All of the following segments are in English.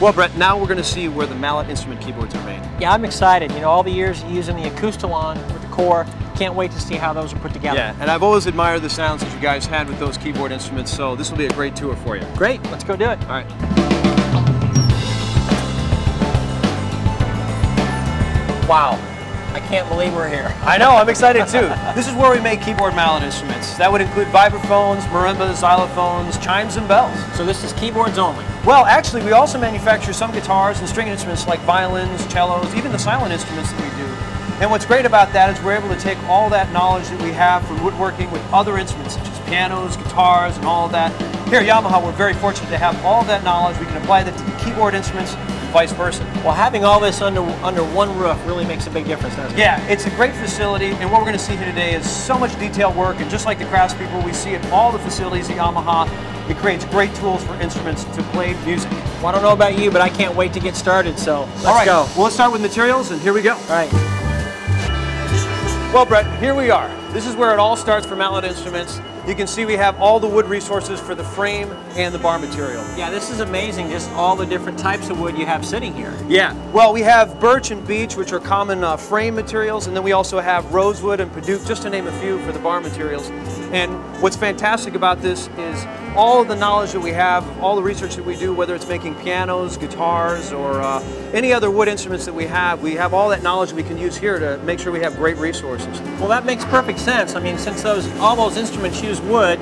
Well, Bret, now we're going to see where the mallet instrument keyboards are made. Yeah, I'm excited. You know, all the years using the Acoustalon with the corps, can't wait to see how those are put together. Yeah, and I've always admired the sounds that you guys had with those keyboard instruments, so this will be a great tour for you. Great, let's go do it. All right. Wow, I can't believe we're here. I know, I'm excited too. This is where we make keyboard mallet instruments. That would include vibraphones, marimbas, xylophones, chimes, and bells. So this is keyboards only. Well, actually, we also manufacture some guitars and string instruments like violins, cellos, even the silent instruments that we do. And what's great about that is we're able to take all that knowledge that we have from woodworking with other instruments such as pianos, guitars, and all of that. Here at Yamaha, we're very fortunate to have all that knowledge. We can apply that to the keyboard instruments vice versa. Well, having all this under under one roof really makes a big difference, doesn't it? Yeah, it's a great facility, and what we're going to see here today is so much detailed work, and just like the craftspeople, we see at all the facilities at Yamaha, it creates great tools for instruments to play music. Well, I don't know about you, but I can't wait to get started, so let's all right, go. Well, let's start with materials, and here we go. All right. Well, Bret, here we are. This is where it all starts for Mallet Instruments. You can see we have all the wood resources for the frame and the bar material. Yeah, this is amazing, just all the different types of wood you have sitting here. Yeah, well, we have birch and beech, which are common uh, frame materials, and then we also have rosewood and padauk, just to name a few for the bar materials. And what's fantastic about this is all of the knowledge that we have, all the research that we do, whether it's making pianos, guitars, or uh, any other wood instruments that we have, we have all that knowledge we can use here to make sure we have great resources. Well, that makes perfect sense. I mean, since those all those instruments use wood,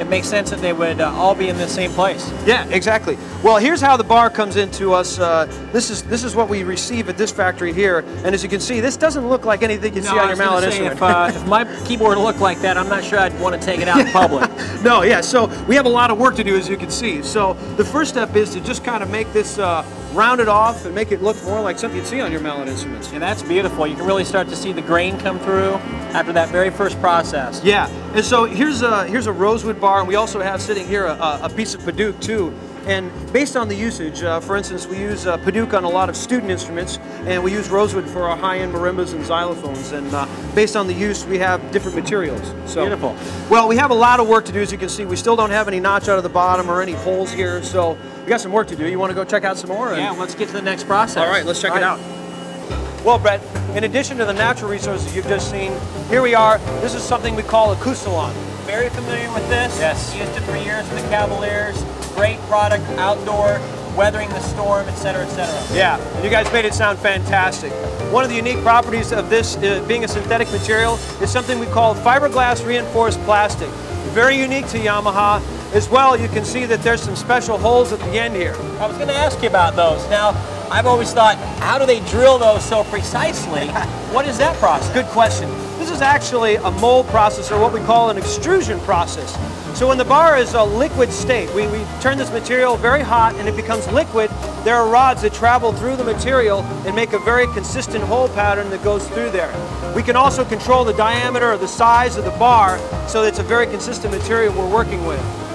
it makes sense that they would uh, all be in the same place. Yeah, exactly. Well, here's how the bar comes into us. Uh, this is this is what we receive at this factory here, and as you can see, this doesn't look like anything you no, see on your mallet say, instrument. If, uh, if my keyboard looked like that, I'm not sure I'd want to take it out in public. no, yeah. So we have a lot of work to do, as you can see. So the first step is to just kind of make this uh, round it off and make it look more like something you'd see on your mallet instruments. Yeah, that's beautiful. You can really start to see the grain come through after that very first process. Yeah, and so here's a here's a rosewood bar, and we also have sitting here a, a piece of padauk too. And based on the usage, uh, for instance, we use uh, padauk on a lot of student instruments, and we use rosewood for our high-end marimbas and xylophones. And uh, based on the use, we have different materials. So, Beautiful. Well, we have a lot of work to do, as you can see. We still don't have any notch out of the bottom or any holes here, so we got some work to do. You want to go check out some more? Yeah, let's get to the next process. All right, let's check All it right. out. Well, Bret, in addition to the natural resources you've just seen, here we are. This is something we call a Acoustalon. Very familiar with this. Yes. Used it for years with the Cavaliers. Great product, outdoor, weathering the storm, etc., etc. Yeah, you guys made it sound fantastic. One of the unique properties of this uh, being a synthetic material is something we call fiberglass reinforced plastic. Very unique to Yamaha. As well, you can see that there's some special holes at the end here. I was going to ask you about those. Now, I've always thought, how do they drill those so precisely? what is that process? Good question. This is actually a mold process or what we call an extrusion process. So when the bar is a liquid state, we, we turn this material very hot and it becomes liquid. There are rods that travel through the material and make a very consistent hole pattern that goes through there. We can also control the diameter or the size of the bar so it's a very consistent material we're working with.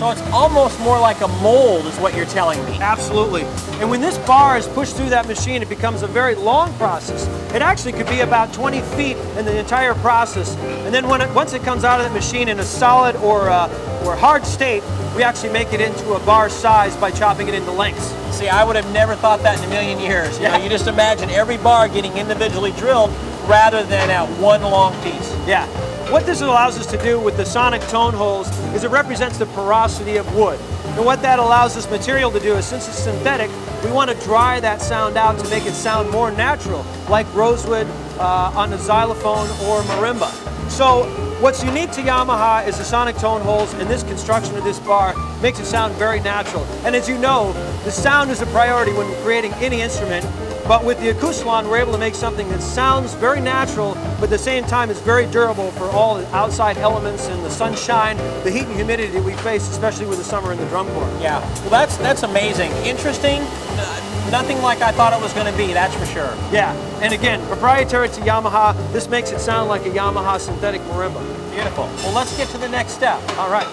So it's almost more like a mold, is what you're telling me. Absolutely. And when this bar is pushed through that machine, it becomes a very long process. It actually could be about 20 feet in the entire process. And then when it, once it comes out of that machine in a solid or, uh, or hard state, we actually make it into a bar size by chopping it into lengths. See, I would have never thought that in a million years. You Yeah. know, you just imagine every bar getting individually drilled rather than at one long piece. Yeah. What this allows us to do with the sonic tone holes is it represents the porosity of wood. And what that allows this material to do is since it's synthetic, we want to dry that sound out to make it sound more natural, like rosewood uh, on a xylophone or marimba. So what's unique to Yamaha is the sonic tone holes and this construction of this bar makes it sound very natural. And as you know, the sound is a priority when creating any instrument, but with the Acoustalon, we're able to make something that sounds very natural, but at the same time is very durable for all the outside elements and the sunshine, the heat and humidity that we face, especially with the summer in the drum corps. Yeah. Well, that's that's amazing. Interesting. Uh, nothing like I thought it was going to be. That's for sure. Yeah, and again, proprietary to Yamaha, this makes it sound like a Yamaha synthetic marimba. Beautiful. Well, let's get to the next step. All right.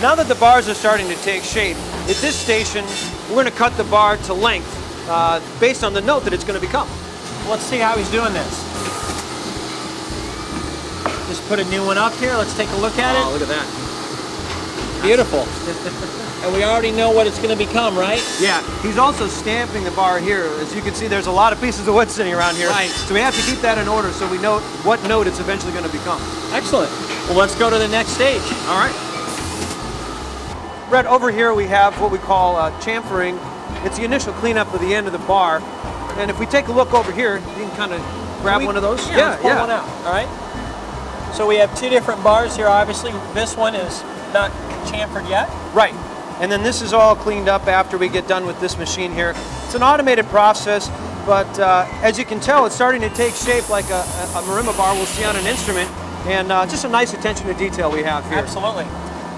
Now that the bars are starting to take shape, at this station, we're going to cut the bar to length uh, based on the note that it's going to become. Let's see how he's doing this. Just put a new one up here. Let's take a look at it. Oh, it. look at that. Beautiful. and we already know what it's going to become, right? Yeah, he's also stamping the bar here. As you can see, there's a lot of pieces of wood sitting around here. Right. So we have to keep that in order so we know what note it's eventually going to become. Excellent. Well, let's go to the next stage. All right. Bret, over here we have what we call uh, chamfering. It's the initial cleanup of the end of the bar. And if we take a look over here, you can kind of grab We- one of those. Yeah, let's pull one out. All right. So we have two different bars here. Obviously, this one is not chamfered yet. Right. And then this is all cleaned up after we get done with this machine here. It's an automated process, but uh, as you can tell, it's starting to take shape like a, a, a marimba bar we'll see on an instrument. And uh, just a nice attention to detail we have here. Absolutely.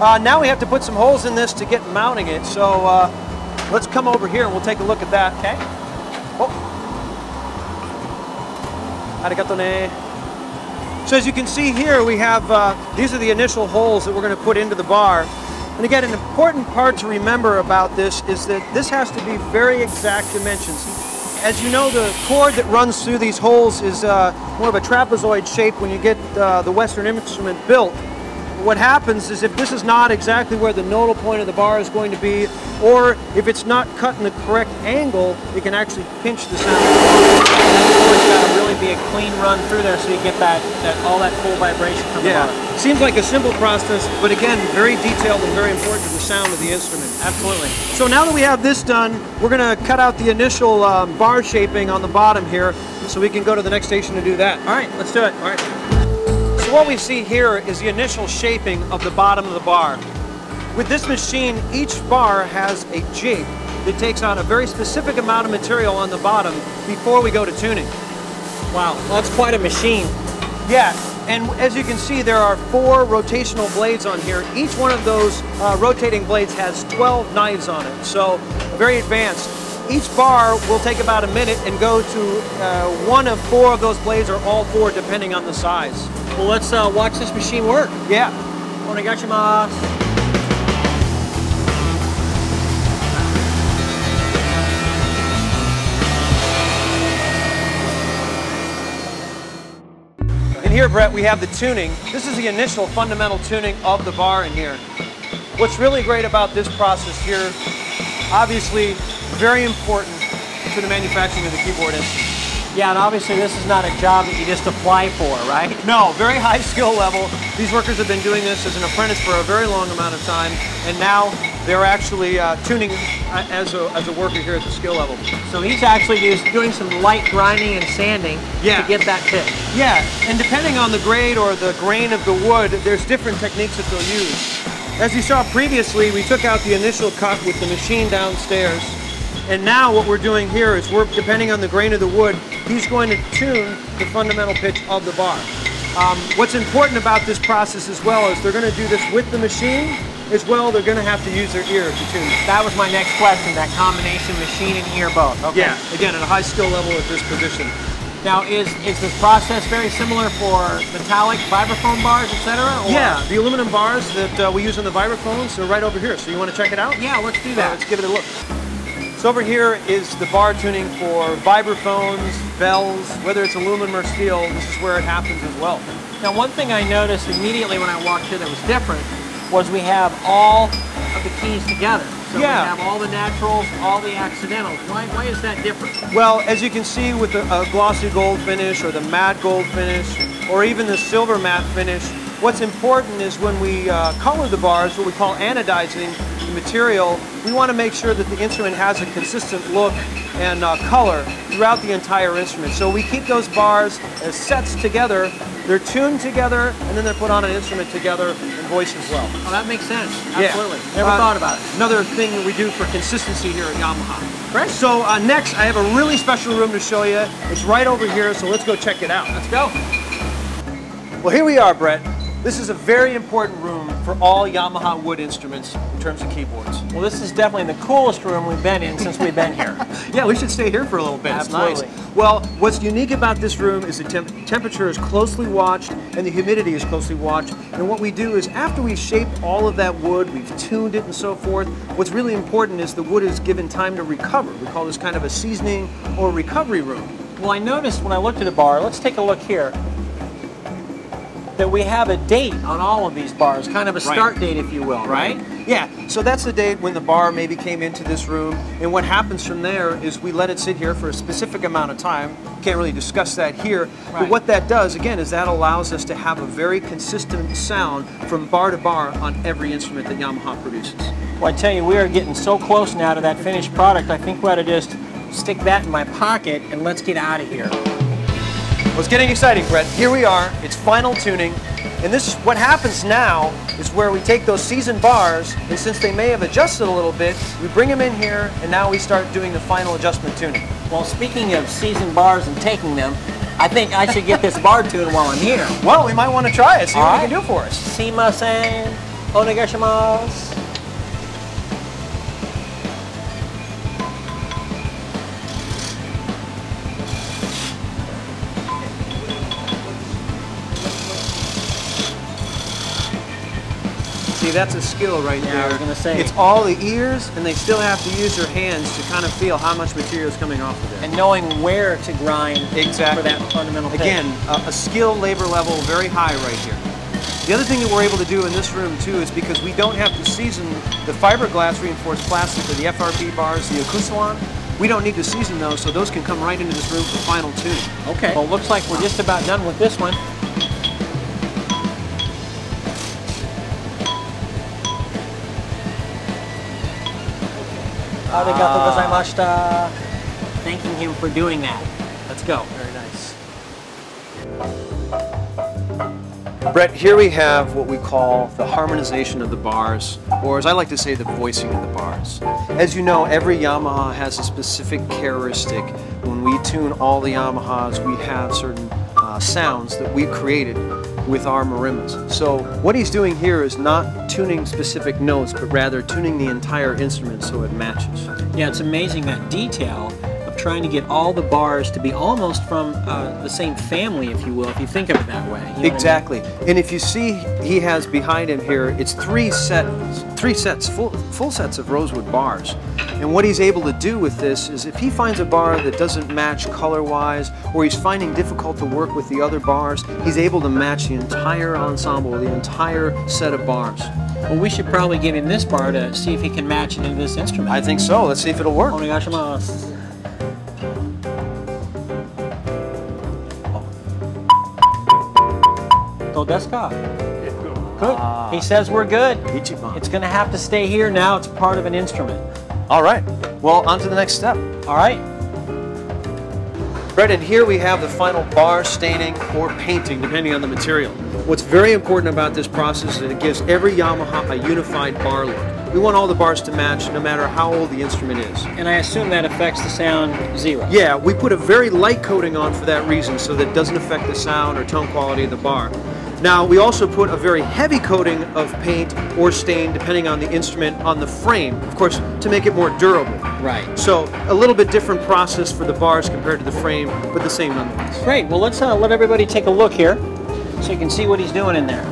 Uh, now we have to put some holes in this to get mounting it. So uh, let's come over here and we'll take a look at that. Okay. Oh. Arigato ne. So as you can see here, we have, uh, these are the initial holes that we're going to put into the bar. And again, an important part to remember about this is that this has to be very exact dimensions. As you know, the cord that runs through these holes is uh, more of a trapezoid shape when you get uh, the Western instrument built. What happens is if this is not exactly where the nodal point of the bar is going to be, or if it's not cut in the correct angle, it can actually pinch the sound. It's got to really be a clean run through there so you get that, that all that full vibration from the Yeah, bar. seems like a simple process, but again, very detailed and very important to the sound of the instrument. Absolutely. So now that we have this done, we're gonna cut out the initial um, bar shaping on the bottom here, so we can go to the next station to do that. All right, let's do it. All right. What we see here is the initial shaping of the bottom of the bar. With this machine, each bar has a jig that takes on a very specific amount of material on the bottom before we go to tuning. Wow, well, that's quite a machine. Yeah, and as you can see, there are four rotational blades on here. Each one of those uh, rotating blades has 12 knives on it, so very advanced. Each bar will take about a minute and go to uh, one of four of those blades or all four, depending on the size. Well, let's uh, watch this machine work. Yeah. Onegaishimasu. And here, Bret, we have the tuning. This is the initial fundamental tuning of the bar in here. What's really great about this process here, obviously very important to the manufacturing of the keyboard instrument. Yeah, and obviously this is not a job that you just apply for, right? No, very high skill level. These workers have been doing this as an apprentice for a very long amount of time, and now they're actually uh, tuning uh, as a, as a worker here at the skill level. So he's actually just doing some light grinding and sanding Yeah. to get that pitch. Yeah, and depending on the grade or the grain of the wood, there's different techniques that they'll use. As you saw previously, we took out the initial cut with the machine downstairs. And now what we're doing here is we're, depending on the grain of the wood, he's going to tune the fundamental pitch of the bar. Um, what's important about this process as well is they're going to do this with the machine, as well they're going to have to use their ear to tune it. That was my next question, that combination machine and ear both. Okay. Yeah, again, at a high skill level at this position. Now, is, is this process very similar for metallic vibraphone bars, etc.? or- Yeah, the aluminum bars that uh, we use on the vibraphones are right over here. So you want to check it out? Yeah, let's do that. let's give it a look. So over here is the bar tuning for vibraphones, bells, whether it's aluminum or steel, this is where it happens as well. Now, one thing I noticed immediately when I walked here that was different was we have all of the keys together. So Yeah. we have all the naturals, all the accidentals. Why, why is that different? Well, as you can see with a, a glossy gold finish or the matte gold finish or even the silver matte finish, what's important is when we uh, color the bars, what we call anodizing the material, we want to make sure that the instrument has a consistent look and uh, color throughout the entire instrument. So we keep those bars as sets together, they're tuned together, and then they're put on an instrument together and voiced as well. Oh, that makes sense. Yeah. Absolutely. Never Uh, thought about it. Another thing that we do for consistency here at Yamaha. Great. So uh, next, I have a really special room to show you. It's right over here, so let's go check it out. Let's go. Well, here we are, Bret. This is a very important room for all Yamaha wood instruments in terms of keyboards. Well, this is definitely the coolest room we've been in since we've been here. Yeah, we should stay here for a little bit. Absolutely. It's nice. Well, what's unique about this room is the temp- temperature is closely watched and the humidity is closely watched. And what we do is after we've shaped all of that wood, we've tuned it and so forth, what's really important is the wood is given time to recover. We call this kind of a seasoning or recovery room. Well, I noticed when I looked at a bar, let's take a look here, that we have a date on all of these bars, kind of a Right. start date, if you will, right? Yeah, so that's the date when the bar maybe came into this room, and what happens from there is we let it sit here for a specific amount of time. Can't really discuss that here, but what that does, again, is that allows us to have a very consistent sound from bar to bar on every instrument that Yamaha produces. Well, I tell you, we are getting so close now to that finished product. I think we ought to just stick that in my pocket and let's get out of here. Well, it's getting exciting, Bret. Here we are. It's final tuning. And this, what happens now is where we take those seasoned bars, and since they may have adjusted a little bit, we bring them in here, and now we start doing the final adjustment tuning. Well, speaking of seasoned bars and taking them, I think I should get this bar tuned while I'm here. Well, we might want to try it, see All what right. we can do for us. Simasen, onegashimasu. That's a skill right Yeah, there. I was gonna say. It's all the ears, and they still have to use their hands to kind of feel how much material is coming off of there. And knowing where to grind Exactly. for that fundamental pitch. Again, a, a skill labor level very high right here. The other thing that we're able to do in this room too is because we don't have to season the fiberglass reinforced plastic or the FRP bars, the Acoustalon, we don't need to season those, so those can come right into this room for final tuning. Okay. Well, looks like we're just about done with this one. Arigatou gozaimashita. Thanking him for doing that. Let's go. Very nice. Bret, here we have what we call the harmonization of the bars, or as I like to say, the voicing of the bars. As you know, every Yamaha has a specific characteristic. When we tune all the Yamahas, we have certain uh, sounds that we've created with our marimbas. So what he's doing here is not tuning specific notes, but rather tuning the entire instrument so it matches. Yeah, it's amazing that detail of trying to get all the bars to be almost from uh, the same family, if you will, if you think of it that way. You know what I mean? Exactly. And if you see he has behind him here, it's three sets, three sets, full, full sets of rosewood bars. And what he's able to do with this is if he finds a bar that doesn't match color-wise, or he's finding difficult to work with the other bars, he's able to match the entire ensemble, the entire set of bars. Well, we should probably give him this bar to see if he can match it into this instrument. I think so. Let's see if it'll work. Oh Onegashimasu. Oh. Good. He says we're good. Ichiban. It's going to have to stay here now. It's part of an instrument. All right. Well, on to the next step. All right. Right, and here we have the final bar staining or painting, depending on the material. What's very important about this process is that it gives every Yamaha a unified bar look. We want all the bars to match no matter how old the instrument is. And I assume that affects the sound zero. Yeah, we put a very light coating on for that reason so that it doesn't affect the sound or tone quality of the bar. Now, we also put a very heavy coating of paint or stain, depending on the instrument, on the frame, of course, to make it more durable. Right. So, a little bit different process for the bars compared to the frame, but the same nonetheless. Great. Well, let's uh, let everybody take a look here so you can see what he's doing in there.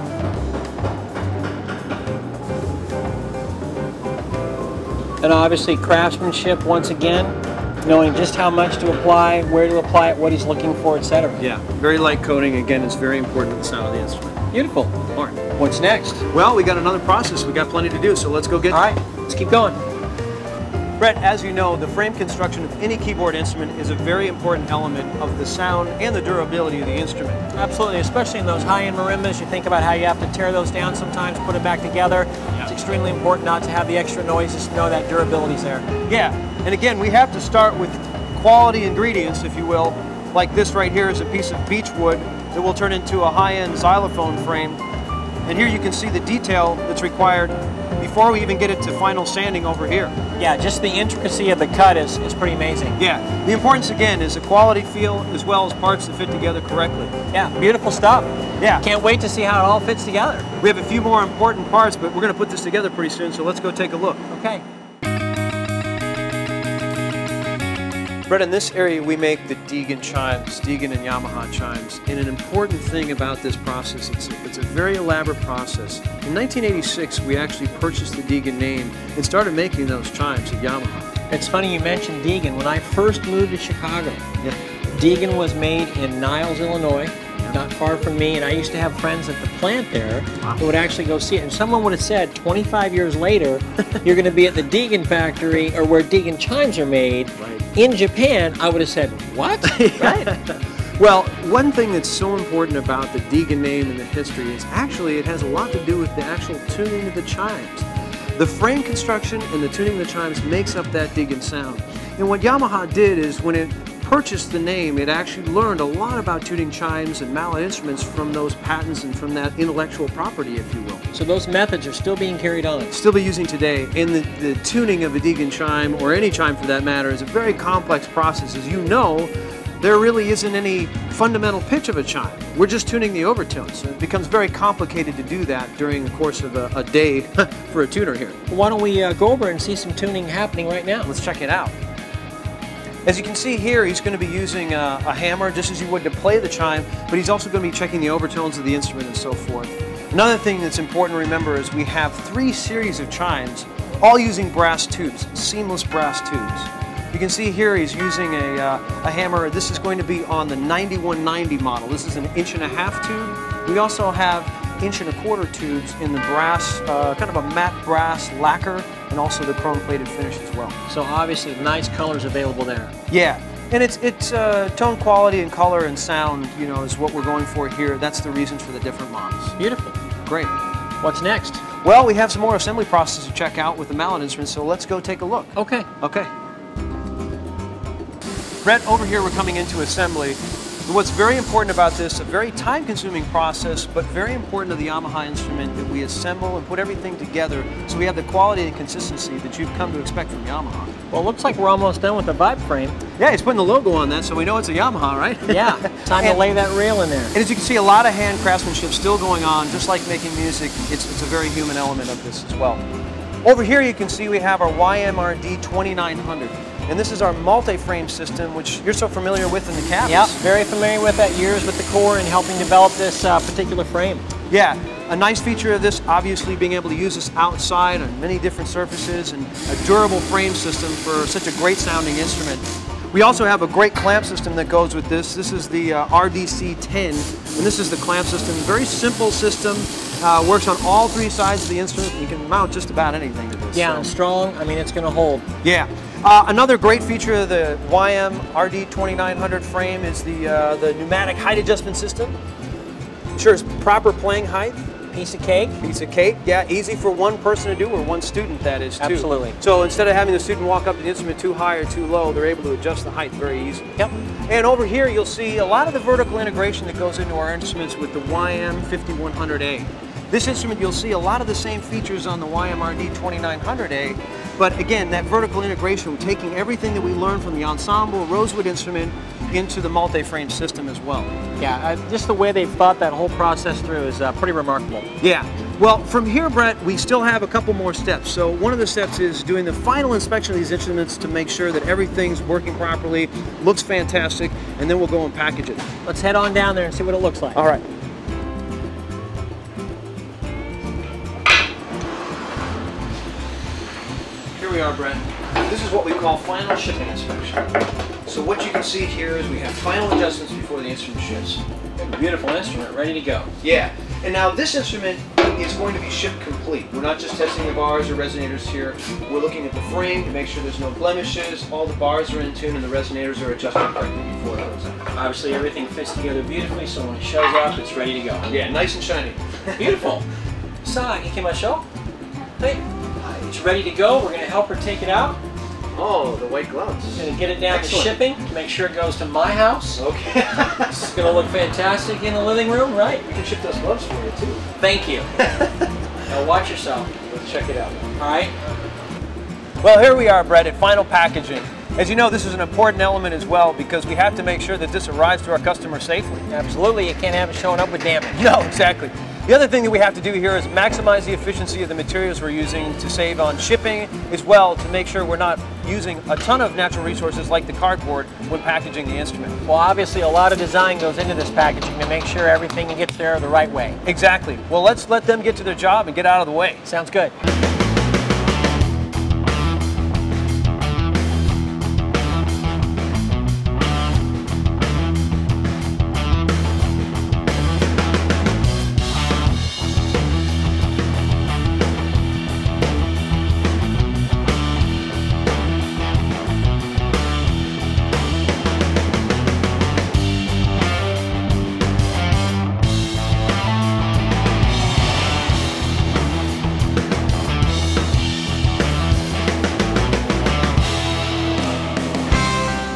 And obviously craftsmanship once again, knowing just how much to apply, where to apply it, what he's looking for, etc. Yeah, very light coating. Again, it's very important to the sound of the instrument. Beautiful. All right. What's next? Well, we got another process. We got plenty to do, so let's go get. All right, let's keep going. Bret, as you know, the frame construction of any keyboard instrument is a very important element of the sound and the durability of the instrument. Absolutely, especially in those high-end marimbas, you think about how you have to tear those down sometimes, put it back together. It's extremely important not to have the extra noise, just to know that durability's there. Yeah, and again, we have to start with quality ingredients, if you will. Like this right here is a piece of beech wood that will turn into a high-end xylophone frame. And here you can see the detail that's required before we even get it to final sanding over here. Yeah, just the intricacy of the cut is, is pretty amazing. Yeah, the importance again is a quality feel as well as parts that fit together correctly. Yeah, beautiful stuff. Yeah. Can't wait to see how it all fits together. We have a few more important parts, but we're going to put this together pretty soon, so let's go take a look. Okay. Bret, in this area we make the Deagan chimes, Deagan and Yamaha chimes. And an important thing about this process, it's a, it's a very elaborate process. In 1986, we actually purchased the Deagan name and started making those chimes at Yamaha. It's funny you mentioned Deagan. When I first moved to Chicago, Yeah. Deagan was made in Niles, Illinois. not far from me, and I used to have friends at the plant there who would actually go see it. And someone would have said, 25 years later, you're going to be at the Deagan factory or where Deagan chimes are made Right. In Japan. I would have said, what? right? Well, one thing that's so important about the Deagan name and the history is actually it has a lot to do with the actual tuning of the chimes. The frame construction and the tuning of the chimes makes up that Deagan sound. And what Yamaha did is when it purchased the name, it actually learned a lot about tuning chimes and mallet instruments from those patents and from that intellectual property, if you will. So those methods are still being carried on. Still be using today. And the, the tuning of a Deagan chime, or any chime for that matter, is a very complex process. As you know, there really isn't any fundamental pitch of a chime. We're just tuning the overtones. So it becomes very complicated to do that during the course of a, a day for a tuner here. Why don't we uh, go over and see some tuning happening right now? Let's check it out. As you can see here, he's going to be using a, a hammer just as you would to play the chime, but he's also going to be checking the overtones of the instrument and so forth. Another thing that's important to remember is we have three series of chimes, all using brass tubes, seamless brass tubes. You can see here he's using a, uh, a hammer. This is going to be on the 9190 model. This is an inch and a half tube. We also have inch and a quarter tubes in the brass, uh, kind of a matte brass lacquer, and also the chrome plated finish as well. So obviously, nice colors available there. Yeah, and it's it's uh, tone quality and color and sound. You know, is what we're going for here. That's the reasons for the different models. Beautiful. Great. What's next? Well, we have some more assembly processes to check out with the mallet instruments, so let's go take a look. Okay. Okay. Bret, over here we're coming into assembly. What's very important about this, a very time-consuming process, but very important to the Yamaha instrument that we assemble and put everything together so we have the quality and consistency that you've come to expect from Yamaha. Well, it looks like we're almost done with the vibe frame. Yeah, he's putting the logo on that, so we know it's a Yamaha, right? Yeah, time to lay that rail in there. And as you can see, a lot of hand craftsmanship still going on, just like making music. It's, it's a very human element of this as well. Over here, you can see we have our YMRD 2900. And this is our multi-frame system, which you're so familiar with in the cabins. Yep, very familiar with that. Years with the corps and helping develop this uh, particular frame. Yeah, a nice feature of this, obviously being able to use this outside on many different surfaces and a durable frame system for such a great sounding instrument. We also have a great clamp system that goes with this. This is the uh, RDC-10, and this is the clamp system. Very simple system, uh, works on all three sides of the instrument. You can mount just about anything to this. Yeah, so- strong. I mean, it's going to hold. yeah. Uh, another great feature of the YM RD2900 frame is the, uh, the pneumatic height adjustment system. Ensures proper playing height. Piece of cake. Piece of cake, yeah, easy for one person to do, or one student that is too. Absolutely. So instead of having the student walk up to the instrument too high or too low, they're able to adjust the height very easily. Yep. And over here, you'll see a lot of the vertical integration that goes into our instruments with the YM5100A. This instrument, you'll see a lot of the same features on the YMRD 2900A, but again, that vertical integration, taking everything that we learned from the ensemble Rosewood instrument into the multi-frame system as well. Yeah, uh, just the way they've thought that whole process through is uh, pretty remarkable. Yeah. Well, from here, Bret, we still have a couple more steps. So one of the steps is doing the final inspection of these instruments to make sure that everything's working properly, looks fantastic, and then we'll go and package it. Let's head on down there and see what it looks like. All right. Here we are, Bret. This is what we call final shipping inspection. So what you can see here is we have final adjustments before the instrument ships. Beautiful instrument, ready to go. Yeah, and now this instrument is going to be shipped complete. We're not just testing the bars or resonators here. We're looking at the frame to make sure there's no blemishes, all the bars are in tune, and the resonators are adjusted correctly before it goes out. Obviously, everything fits together beautifully, so when it shows up, it's ready to go. Yeah, nice and shiny. Beautiful. Sa, ikimashou. Hey, it's ready to go. We're going to help her take it out. Oh, the white gloves. Going to get it down Excellent. to shipping to make sure it goes to my house. Okay. This is going to look fantastic in the living room, right? we can ship those gloves for you too. Thank you. now watch yourself. Let's check it out. All right. Well, here we are, Bret, at final packaging. As you know, this is an important element as well because we have to make sure that this arrives to our customer safely. Absolutely. You can't have it showing up with damage. No, exactly. The other thing that we have to do here is maximize the efficiency of the materials we're using to save on shipping as well to make sure we're not using a ton of natural resources like the cardboard when packaging the instrument. Well, obviously, a lot of design goes into this packaging to make sure everything gets there the right way. Exactly. Well, let's let them get to their job and get out of the way. Sounds good.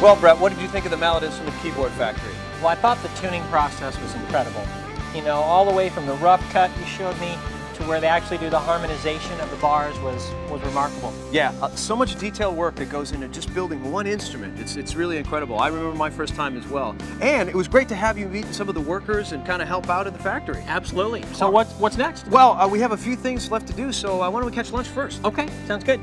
Well, Bret, what did you think of the Mallet Instrument Keyboard Factory? Well, I thought the tuning process was incredible. You know, all the way from the rough cut you showed me to where they actually do the harmonization of the bars was was remarkable. Yeah, uh, so much detailed work that goes into just building one instrument. It's, it's really incredible. I remember my first time as well. And it was great to have you meet some of the workers and kind of help out at the factory. Absolutely. So what's what's next? Well, uh, we have a few things left to do, so uh, why don't we catch lunch first? Okay, sounds good.